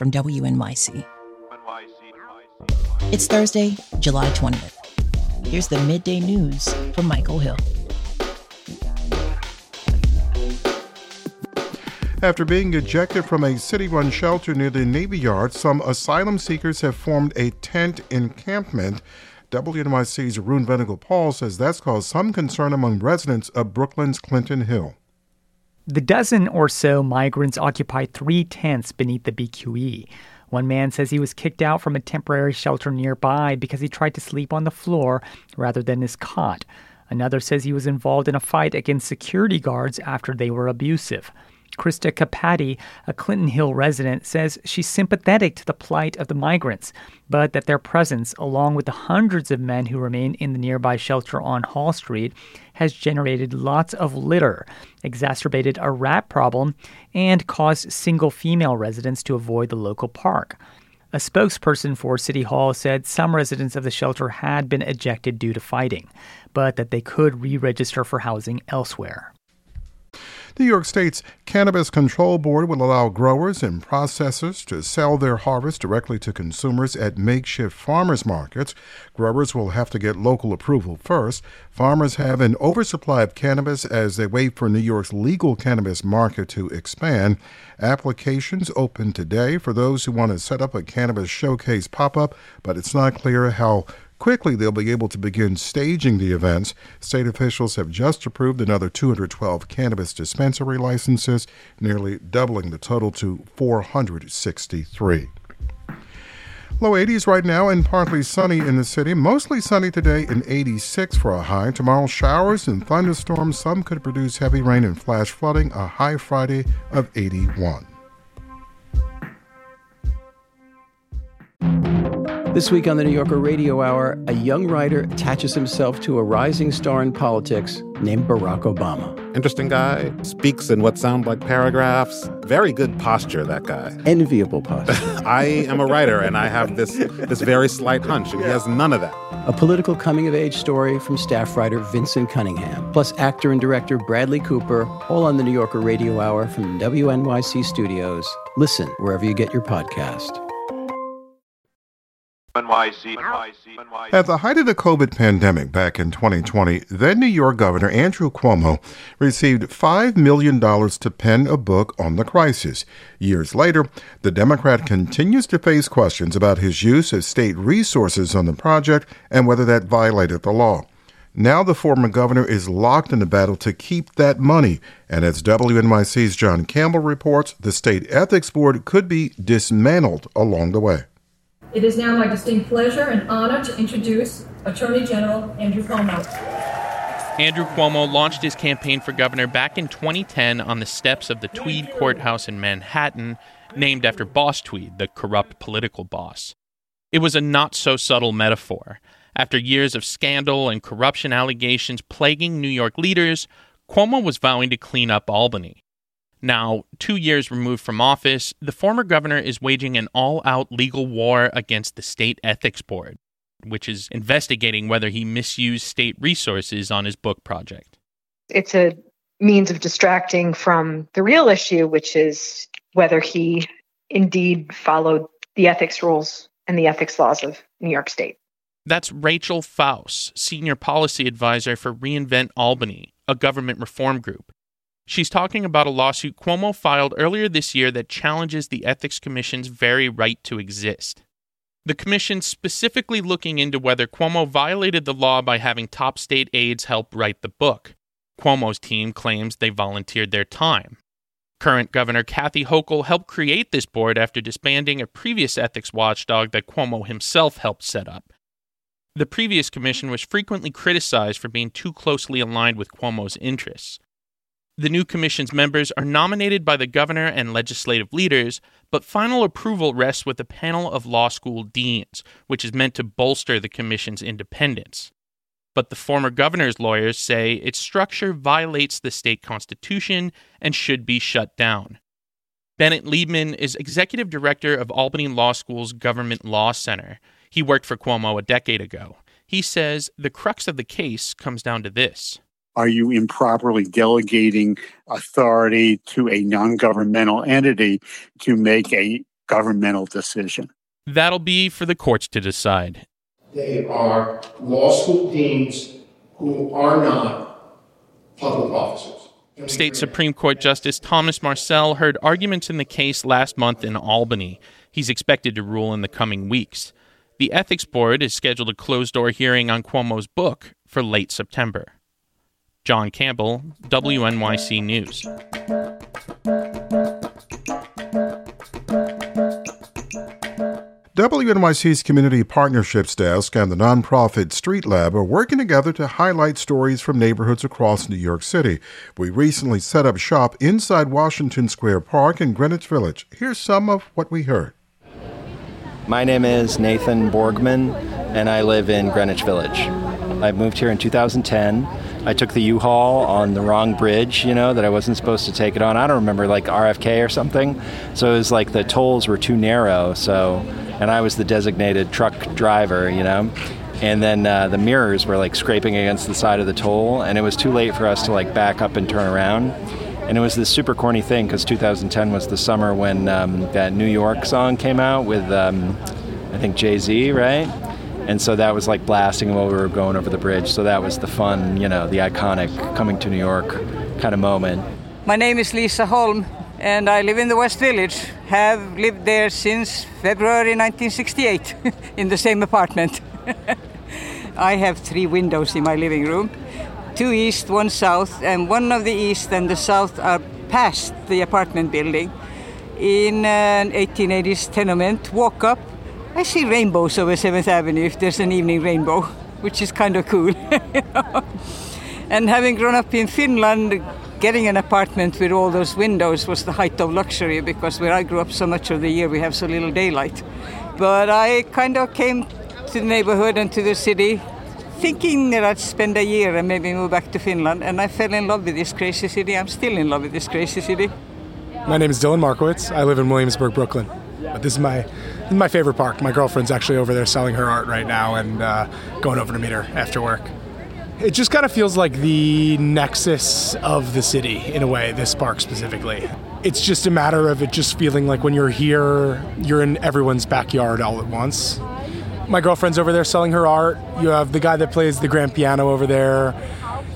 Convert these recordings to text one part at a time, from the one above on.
From WNYC. It's Thursday, July 20th. Here's the midday news from Michael Hill. After being ejected from a city run shelter near the Navy Yard, some asylum seekers have formed a tent encampment. WNYC's Arun Venugopal Paul says that's caused some concern among residents of Brooklyn's Clinton Hill. The dozen or so migrants occupy three tents beneath the BQE. One man says he was kicked out from a temporary shelter nearby because he tried to sleep on the floor rather than his cot. Another says he was involved in a fight against security guards after they were abusive. Krista Capati, a Clinton Hill resident, says she's sympathetic to the plight of the migrants, but that their presence, along with the hundreds of men who remain in the nearby shelter on Hall Street, has generated lots of litter, exacerbated a rat problem, and caused single female residents to avoid the local park. A spokesperson for City Hall said some residents of the shelter had been ejected due to fighting, but that they could re register for housing elsewhere. New York State's Cannabis Control Board will allow growers and processors to sell their harvest directly to consumers at makeshift farmers markets. Growers will have to get local approval first. Farmers have an oversupply of cannabis as they wait for New York's legal cannabis market to expand. Applications open today for those who want to set up a cannabis showcase pop up, but it's not clear how Quickly, they'll be able to begin staging the events. State officials have just approved another 212 cannabis dispensary licenses, nearly doubling the total to 463. Low 80s right now and partly sunny in the city. Mostly sunny today and 86 for a high. Tomorrow, showers and thunderstorms. Some could produce heavy rain and flash flooding. A high Friday of 81. This week on the New Yorker Radio Hour, a young writer attaches himself to a rising star in politics named Barack Obama. Interesting guy, speaks in what sound like paragraphs. Very good posture, that guy. Enviable posture. I am a writer and I have this this very slight hunch, and he has none of that. A political coming of age story from staff writer Vinson Cunningham, plus actor and director Bradley Cooper, all on the New Yorker Radio Hour from WNYC Studios. Listen wherever you get your podcast. NYC. At the height of the COVID pandemic back in 2020, then New York Governor Andrew Cuomo received $5 million to pen a book on the crisis. Years later, the Democrat continues to face questions about his use of state resources on the project and whether that violated the law. Now the former governor is locked in a battle to keep that money, and as WNYC's John Campbell reports, the state ethics board could be dismantled along the way. It is now my distinct pleasure and honor to introduce Attorney General Andrew Cuomo. Andrew Cuomo launched his campaign for governor back in 2010 on the steps of the Tweed Courthouse in Manhattan, named after Boss Tweed, the corrupt political boss. It was a not so subtle metaphor. After years of scandal and corruption allegations plaguing New York leaders, Cuomo was vowing to clean up Albany. Now, two years removed from office, the former governor is waging an all out legal war against the State Ethics Board, which is investigating whether he misused state resources on his book project. It's a means of distracting from the real issue, which is whether he indeed followed the ethics rules and the ethics laws of New York State. That's Rachael Fauss, Senior Policy Advisor for Reinvent Albany, a government reform group. She's talking about a lawsuit Cuomo filed earlier this year that challenges the Ethics Commission's very right to exist. The commission specifically looking into whether Cuomo violated the law by having top state aides help write the book. Cuomo's team claims they volunteered their time. Current Governor Kathy Hochul helped create this board after disbanding a previous ethics watchdog that Cuomo himself helped set up. The previous commission was frequently criticized for being too closely aligned with Cuomo's interests. The new commission's members are nominated by the governor and legislative leaders, but final approval rests with a panel of law school deans, which is meant to bolster the commission's independence. But the former governor's lawyers say its structure violates the state constitution and should be shut down. Bennett Liebman is executive director of Albany Law School's Government Law Center. He worked for Cuomo a decade ago. He says the crux of the case comes down to this. Are you improperly delegating authority to a non governmental entity to make a governmental decision? That'll be for the courts to decide. They are law school deans who are not public officers. State Supreme Court Justice Thomas Marcelle heard arguments in the case last month in Albany. He's expected to rule in the coming weeks. The Ethics Board is scheduled a closed door hearing on Cuomo's book for late September. John Campbell, WNYC News. WNYC's Community Partnerships Desk and the nonprofit Street Lab are working together to highlight stories from neighborhoods across New York City. We recently set up shop inside Washington Square Park in Greenwich Village. Here's some of what we heard. My name is Nathan Borgman, and I live in Greenwich Village. I moved here in 2010. I took the U-Haul on the wrong bridge, you know, that I wasn't supposed to take it on. I don't remember, like RFK or something. So it was like the tolls were too narrow. So, and I was the designated truck driver, you know. And then uh, the mirrors were like scraping against the side of the toll, and it was too late for us to like back up and turn around. And it was this super corny thing because 2010 was the summer when um, that New York song came out with, um, I think, Jay Z, right? And so that was like blasting them were going over the bridge. So that was the fun, you know, the iconic coming to New York kind of moment. My name is Lisa Holm, and I live in the West Village. Have lived there since February 1968 in the same apartment. I have three windows in my living room two east, one south, and one of the east and the south are past the apartment building. In an 1880s tenement, walk up, I see rainbows over 7th Avenue if there's an evening rainbow, which is kind of cool. And having grown up in Finland, getting an apartment with all those windows was the height of luxury because where I grew up so much of the year we have so little daylight. But I kind of came to the neighborhood and to the city thinking that I'd spend a year and maybe move back to Finland, and I fell in love with this crazy city. I'm still in love with this crazy city. My name is Dylan Markowitz. I live in Williamsburg, Brooklyn. But this is my this is my favorite park. My girlfriend's actually over there selling her art right now, and uh, going over to meet her after work. It just kind of feels like the nexus of the city in a way. This park specifically. It's just a matter of it just feeling like when you're here, you're in everyone's backyard all at once my girlfriend's over there selling her art. You have the guy that plays the grand piano over there.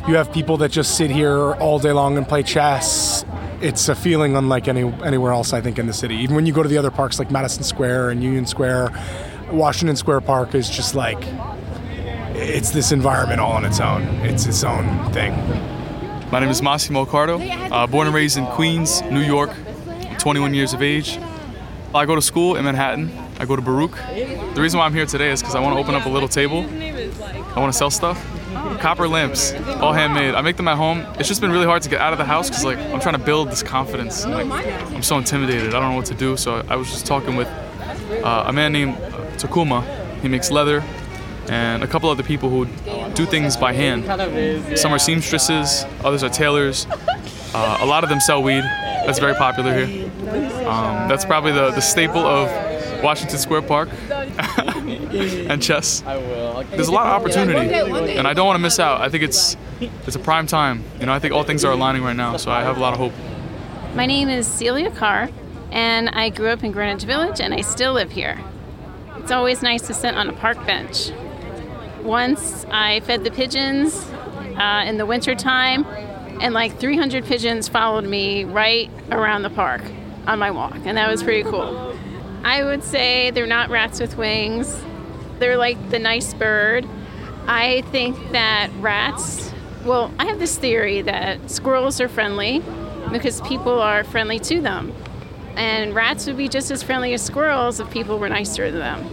You have people that just sit here all day long and play chess. It's a feeling unlike any anywhere else, I think, in the city. Even when you go to the other parks like Madison Square and Union Square, Washington Square Park is just like it's this environment all on its own. It's its own thing. My name is Massimo Cardo. Uh, born and raised in Queens, New York. I'm 21 years of age. I go to school in Manhattan. I go to Baruch. The reason why I'm here today is because I want to open up a little table. I want to sell stuff. Copper lamps, all handmade. I make them at home. It's just been really hard to get out of the house because like I'm trying to build this confidence. And, like, I'm so intimidated. I don't know what to do. So I was just talking with uh, a man named Takuma. He makes leather, and a couple other people who do things by hand. Some are seamstresses, others are tailors. Uh, a lot of them sell weed. That's very popular here. Um, that's probably the, the staple of Washington Square Park and chess. There's a lot of opportunity, and I don't want to miss out. I think it's it's a prime time. You know, I think all things are aligning right now, so I have a lot of hope. My name is Celia Carr, and I grew up in Greenwich Village, and I still live here. It's always nice to sit on a park bench. Once I fed the pigeons uh, in the wintertime, and like 300 pigeons followed me right around the park on my walk, and that was pretty cool. I would say they're not rats with wings. They're like the nice bird. I think that rats, well, I have this theory that squirrels are friendly because people are friendly to them. And rats would be just as friendly as squirrels if people were nicer to them.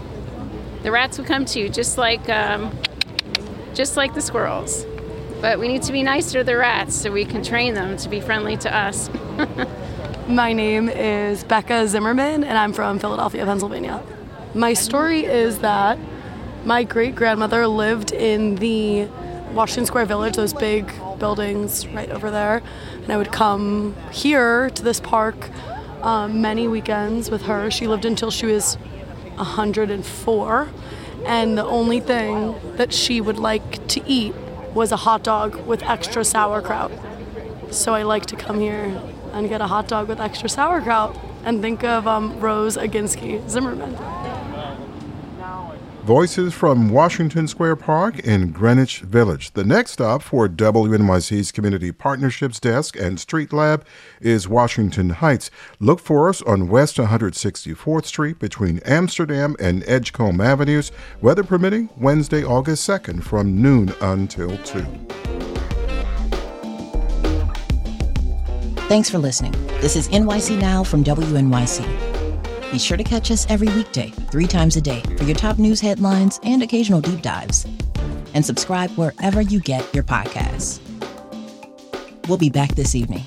The rats would come to you just like, um, just like the squirrels. But we need to be nicer to the rats so we can train them to be friendly to us. My name is Becca Zimmerman, and I'm from Philadelphia, Pennsylvania. My story is that my great grandmother lived in the Washington Square Village, those big buildings right over there, and I would come here to this park um, many weekends with her. She lived until she was 104, and the only thing that she would like to eat was a hot dog with extra sauerkraut. So I like to come here and get a hot dog with extra sauerkraut and think of um, Rose Aginsky Zimmerman. Voices from Washington Square Park in Greenwich Village. The next stop for WNYC's Community Partnerships Desk and Street Lab is Washington Heights. Look for us on West 164th Street between Amsterdam and Edgecombe Avenues, weather permitting, Wednesday, August 2nd from noon until 2. Thanks for listening. This is NYC Now from WNYC. Be sure to catch us every weekday, three times a day, for your top news headlines and occasional deep dives. And subscribe wherever you get your podcasts. We'll be back this evening.